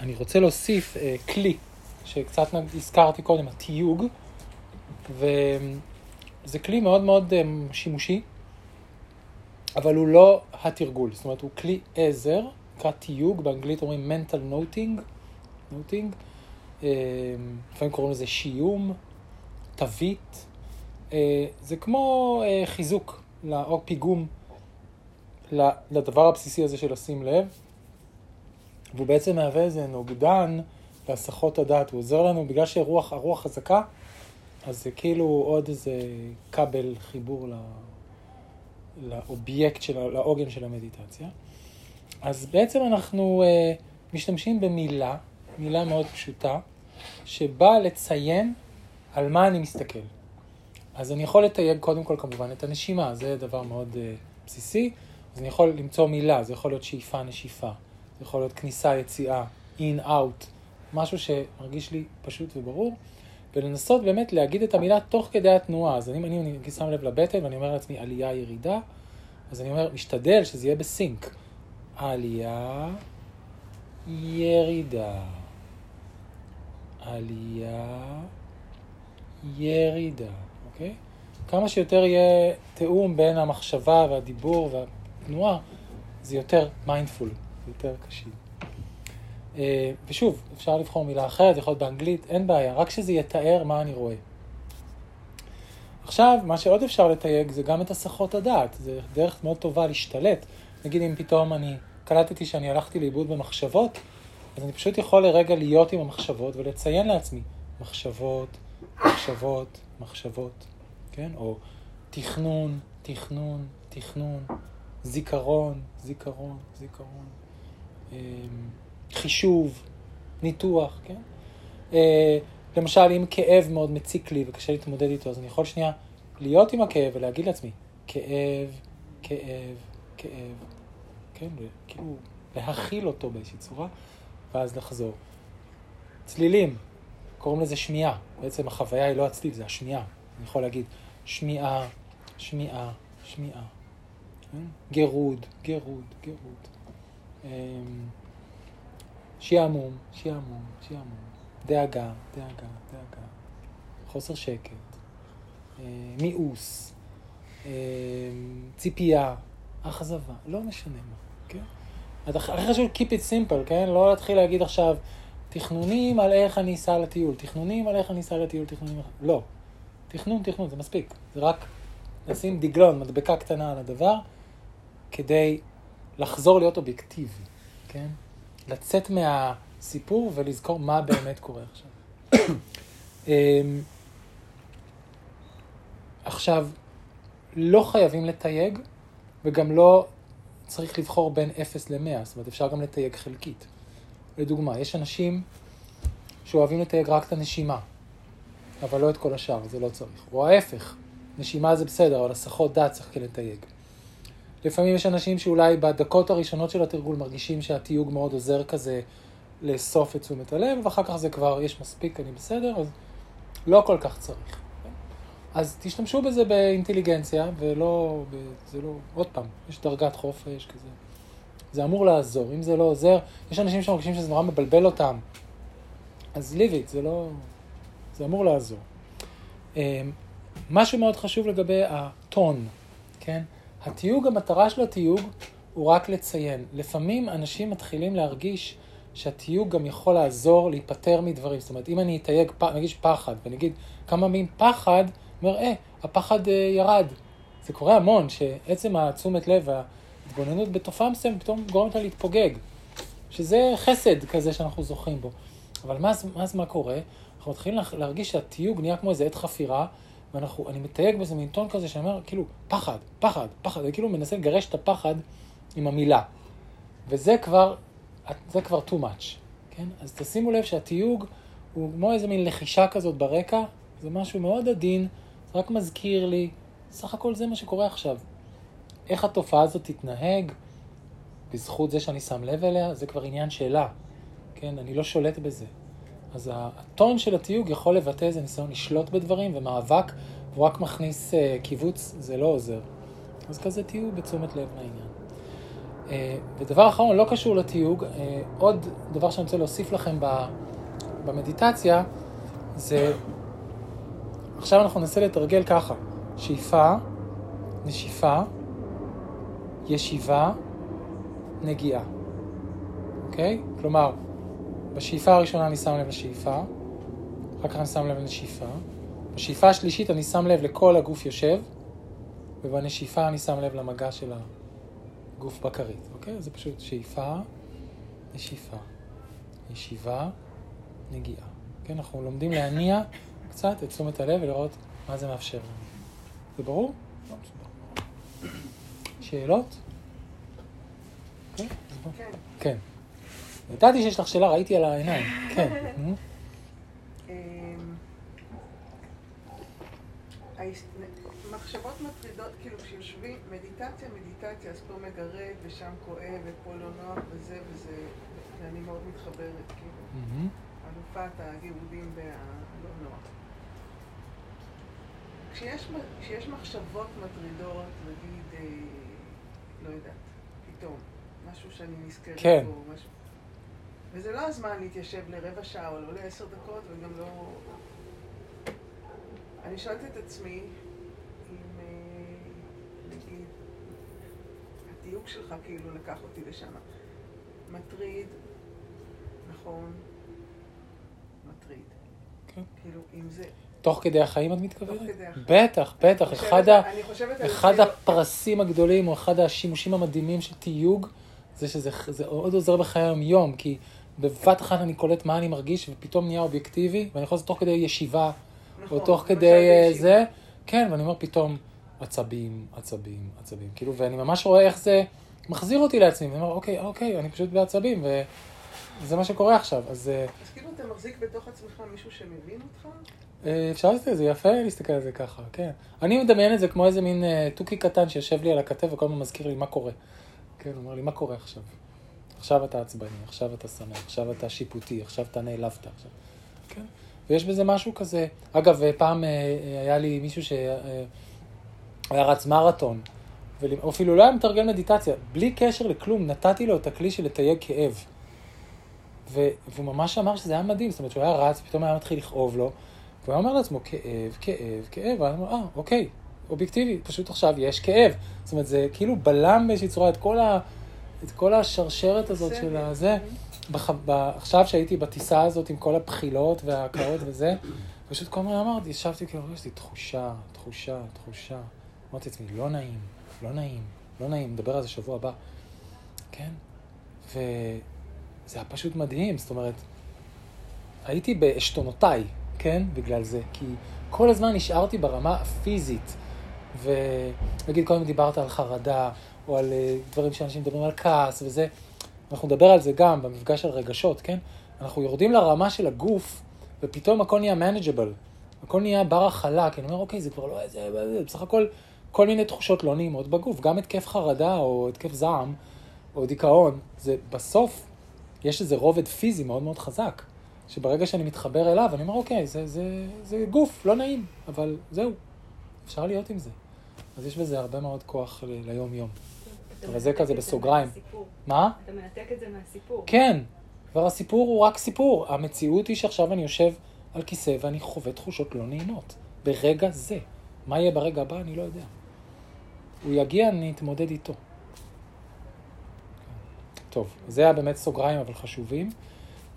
אני רוצה להוסיף אה, כלי שקצת הזכרתי קודם, התיוג, וזה כלי מאוד מאוד אה, שימושי, אבל הוא לא התרגול, זאת אומרת הוא כלי עזר, נקרא תיוג, באנגלית אומרים mental noting, noting, אה, לפעמים קוראים לזה שיום, תווית, זה כמו חיזוק או פיגום לדבר הבסיסי הזה של לשים לב. והוא בעצם מהווה איזה נוגדן להסחות הדעת, הוא עוזר לנו, בגלל שהרוח הרוח חזקה, אז זה כאילו עוד איזה כבל חיבור לאובייקט, של, לעוגן של המדיטציה. אז בעצם אנחנו uh, משתמשים במילה, מילה מאוד פשוטה, שבאה לציין על מה אני מסתכל. אז אני יכול לתייג קודם כל כמובן את הנשימה, זה דבר מאוד uh, בסיסי. אז אני יכול למצוא מילה, זה יכול להיות שאיפה, נשיפה. זה יכול להיות כניסה, יציאה, in, out, משהו שמרגיש לי פשוט וברור, ולנסות באמת להגיד את המילה תוך כדי התנועה. אז אני, אני, אני שם לב לבטן ואני אומר לעצמי עלייה, ירידה, אז אני אומר, משתדל שזה יהיה בסינק. עלייה, ירידה. עלייה, ירידה, אוקיי? כמה שיותר יהיה תיאום בין המחשבה והדיבור והתנועה, זה יותר מיינדפול. יותר קשים. אה, ושוב, אפשר לבחור מילה אחרת, יכול להיות באנגלית, אין בעיה, רק שזה יתאר מה אני רואה. עכשיו, מה שעוד אפשר לתייג זה גם את הסחות הדעת, זה דרך מאוד טובה להשתלט. נגיד אם פתאום אני קלטתי שאני הלכתי לאיבוד במחשבות, אז אני פשוט יכול לרגע להיות עם המחשבות ולציין לעצמי מחשבות, מחשבות, מחשבות, כן? או תכנון, תכנון, תכנון, זיכרון, זיכרון, זיכרון. אמ, חישוב, ניתוח, כן? אה, למשל, אם כאב מאוד מציק לי וקשה להתמודד איתו, אז אני יכול שנייה להיות עם הכאב ולהגיד לעצמי, כאב, כאב, כאב, כן? כאילו, להכיל אותו באיזושהי צורה, ואז לחזור. צלילים, קוראים לזה שמיעה. בעצם החוויה היא לא הצליל, זה השמיעה. אני יכול להגיד, שמיעה, שמיעה, שמיעה. כן? גירוד, גירוד, גירוד. אמ, שעמום, שעמום, שעמום, דאגה, דאגה, דאגה, חוסר שקט, אה, מיאוס, אה, ציפייה, אכזבה, לא משנה מה, כן? הכי חשוב keep it simple, כן? לא להתחיל להגיד עכשיו תכנונים על איך אני אסע לטיול, תכנונים על איך אני אסע לטיול, תכנונים... לא. תכנון, תכנון, זה מספיק. זה רק לשים דגלון, מדבקה קטנה על הדבר, כדי לחזור להיות אובייקטיבי, כן? לצאת מהסיפור ולזכור מה באמת קורה עכשיו. אמ, עכשיו, לא חייבים לתייג, וגם לא צריך לבחור בין 0 ל-100, זאת אומרת, אפשר גם לתייג חלקית. לדוגמה, יש אנשים שאוהבים לתייג רק את הנשימה, אבל לא את כל השאר, זה לא צריך. או ההפך, נשימה זה בסדר, אבל הסחות דעת צריך כן לתייג. לפעמים יש אנשים שאולי בדקות הראשונות של התרגול מרגישים שהתיוג מאוד עוזר כזה לאסוף את תשומת הלב, ואחר כך זה כבר, יש מספיק, אני בסדר, אז לא כל כך צריך. אז תשתמשו בזה באינטליגנציה, ולא, זה לא, עוד פעם, יש דרגת חופש כזה. זה אמור לעזור, אם זה לא עוזר, יש אנשים שמרגישים שזה נורא מבלבל אותם, אז it, זה לא, זה אמור לעזור. אמ, משהו מאוד חשוב לגבי הטון, כן? התיוג, המטרה של התיוג הוא רק לציין. לפעמים אנשים מתחילים להרגיש שהתיוג גם יכול לעזור להיפטר מדברים. זאת אומרת, אם אני אתייג, נגיד פחד, ואני אגיד כמה מילים פחד, אומר, אה, הפחד אה, ירד. זה קורה המון, שעצם התשומת לב וההתבוננות בתופעה מסוימת פתאום גורמת לה להתפוגג. שזה חסד כזה שאנחנו זוכים בו. אבל מה, מה, מה קורה? אנחנו מתחילים להרגיש שהתיוג נהיה כמו איזה עת חפירה, ואני מתייג בזה מין טון כזה שאומר, כאילו, פחד, פחד, פחד, אני כאילו מנסה לגרש את הפחד עם המילה. וזה כבר, זה כבר too much, כן? אז תשימו לב שהתיוג הוא כמו איזה מין לחישה כזאת ברקע, זה משהו מאוד עדין, זה רק מזכיר לי, סך הכל זה מה שקורה עכשיו. איך התופעה הזאת תתנהג, בזכות זה שאני שם לב אליה, זה כבר עניין שלה, כן? אני לא שולט בזה. אז הטון של התיוג יכול לבטא איזה ניסיון לשלוט בדברים ומאבק, והוא רק מכניס uh, קיבוץ, זה לא עוזר. אז כזה תהיו בתשומת לב מהעניין. אה, ודבר אחרון, לא קשור לתיוג, אה, עוד דבר שאני רוצה להוסיף לכם ב- במדיטציה, זה, עכשיו אנחנו ננסה לתרגל ככה, שאיפה, נשיפה, ישיבה, נגיעה, אוקיי? כלומר, בשאיפה הראשונה אני שם לב לשאיפה, אחר כך אני שם לב לנשיפה. בשאיפה השלישית אני שם לב לכל הגוף יושב, ובנשיפה אני שם לב למגע של הגוף בכרית, אוקיי? זה פשוט שאיפה, נשיפה, ישיבה, נגיעה. כן, אנחנו לומדים להניע קצת את תשומת הלב ולראות מה זה מאפשר לנו. זה ברור? לא, שאלות? כן? אז בוא. כן. ידעתי שיש לך שאלה, ראיתי על העיניים. כן. אמ, מחשבות מטרידות, כאילו כשיושבים, מדיטציה, מדיטציה, אז פה מגרד ושם כואב ופה לא נוח וזה וזה, ואני מאוד מתחברת, כאילו. אלופת הגירודים והלא נוח. כשיש, כשיש מחשבות מטרידות, נגיד, אה, לא יודעת, פתאום, משהו שאני נזכרת כן. בו, משהו... וזה לא הזמן להתיישב לרבע שעה או לא לעשר דקות, וגם לא... אני שואלת את עצמי אם, אה, נגיד, התיוג שלך כאילו לקח אותי לשם. מטריד, נכון, מטריד. כן. כאילו, אם זה... תוך כדי החיים את מתכוונת? תוך כדי החיים. בטח, בטח. אני אחד, חושבת- ה... חושבת אחד לא- הפרסים הגדולים, או אחד השימושים המדהימים של תיוג, זה שזה זה עוד עוזר בחיי היום-יום, כי בבת אחת אני קולט מה אני מרגיש, ופתאום נהיה אובייקטיבי, ואני יכול לעשות תוך כדי ישיבה, נכון, או תוך כדי בישיבה. זה, כן, ואני אומר פתאום עצבים, עצבים, עצבים, כאילו, ואני ממש רואה איך זה מחזיר אותי לעצמי, ואני אומר, אוקיי, אוקיי, אני פשוט בעצבים, וזה מה שקורה עכשיו, אז אה, אז כאילו אתה מחזיק בתוך עצמך מישהו שמבין אותך? אה, אפשר לעשות את זה, יפה להסתכל על זה ככה, כן. אני מדמיין את זה כמו איזה מין אה, תוכי קטן שיושב לי על הכתף וכל הזמן מזכיר לי מה קורה. כן, הוא אומר לי, מה קורה עכשיו? עכשיו אתה עצבני, עכשיו אתה שמח, עכשיו אתה שיפוטי, עכשיו אתה נעלבת, עכשיו... כן. ויש בזה משהו כזה. אגב, אה, פעם אה, אה, היה לי מישהו שהיה רץ מרתון, או אפילו לא היה מתרגל מדיטציה, בלי קשר לכלום, נתתי לו את הכלי של לתייג כאב. ו- והוא ממש אמר שזה היה מדהים, זאת אומרת שהוא היה רץ, פתאום היה מתחיל לכאוב לו, והוא היה אומר לעצמו, כאב, כאב, כאב, ואני אומר, אה, אוקיי, אובייקטיבי, פשוט עכשיו יש כאב. זאת אומרת, זה כאילו בלם באיזושהי צורה את כל, ה- את כל השרשרת הזאת של. הזה. בח... ב... עכשיו שהייתי בטיסה הזאת עם כל הבחילות וההקאות וזה, פשוט כל הזמן אמרתי, ישבתי כאילו, יש לי תחושה, תחושה, תחושה. אמרתי לעצמי, לא נעים, לא נעים, לא נעים, נדבר על זה שבוע הבא. כן? וזה היה פשוט מדהים, זאת אומרת, הייתי בעשתונותיי, כן? בגלל זה. כי כל הזמן נשארתי ברמה הפיזית. ונגיד, קודם דיברת על חרדה, או על אה, דברים שאנשים מדברים על כעס וזה. אנחנו נדבר על זה גם במפגש על רגשות, כן? אנחנו יורדים לרמה של הגוף, ופתאום הכל נהיה manageable. הכל נהיה בר הכלה, כי אני אומר, אוקיי, זה כבר לא... זה, זה, בסך הכל, כל מיני תחושות לא נעימות בגוף. גם התקף חרדה, או התקף זעם, או דיכאון, זה בסוף, יש איזה רובד פיזי מאוד מאוד חזק. שברגע שאני מתחבר אליו, אני אומר, אוקיי, זה, זה, זה גוף, לא נעים, אבל זהו, אפשר להיות עם זה. אז יש בזה הרבה מאוד כוח ל- ליום-יום. אתה אבל זה מנתק כזה בסוגריים. מה? אתה מנתק את זה מהסיפור. כן, כבר הסיפור הוא רק סיפור. המציאות היא שעכשיו אני יושב על כיסא ואני חווה תחושות לא נעימות. ברגע זה. מה יהיה ברגע הבא, אני לא יודע. הוא יגיע, אני אתמודד איתו. טוב, זה היה באמת סוגריים אבל חשובים.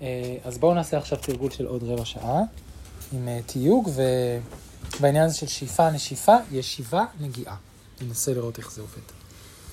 אה, אז בואו נעשה עכשיו תרגול של עוד רבע שעה עם אה, תיוג, ובעניין הזה של שאיפה, נשיפה, ישיבה, נגיעה. ננסה לראות איך זה עובד.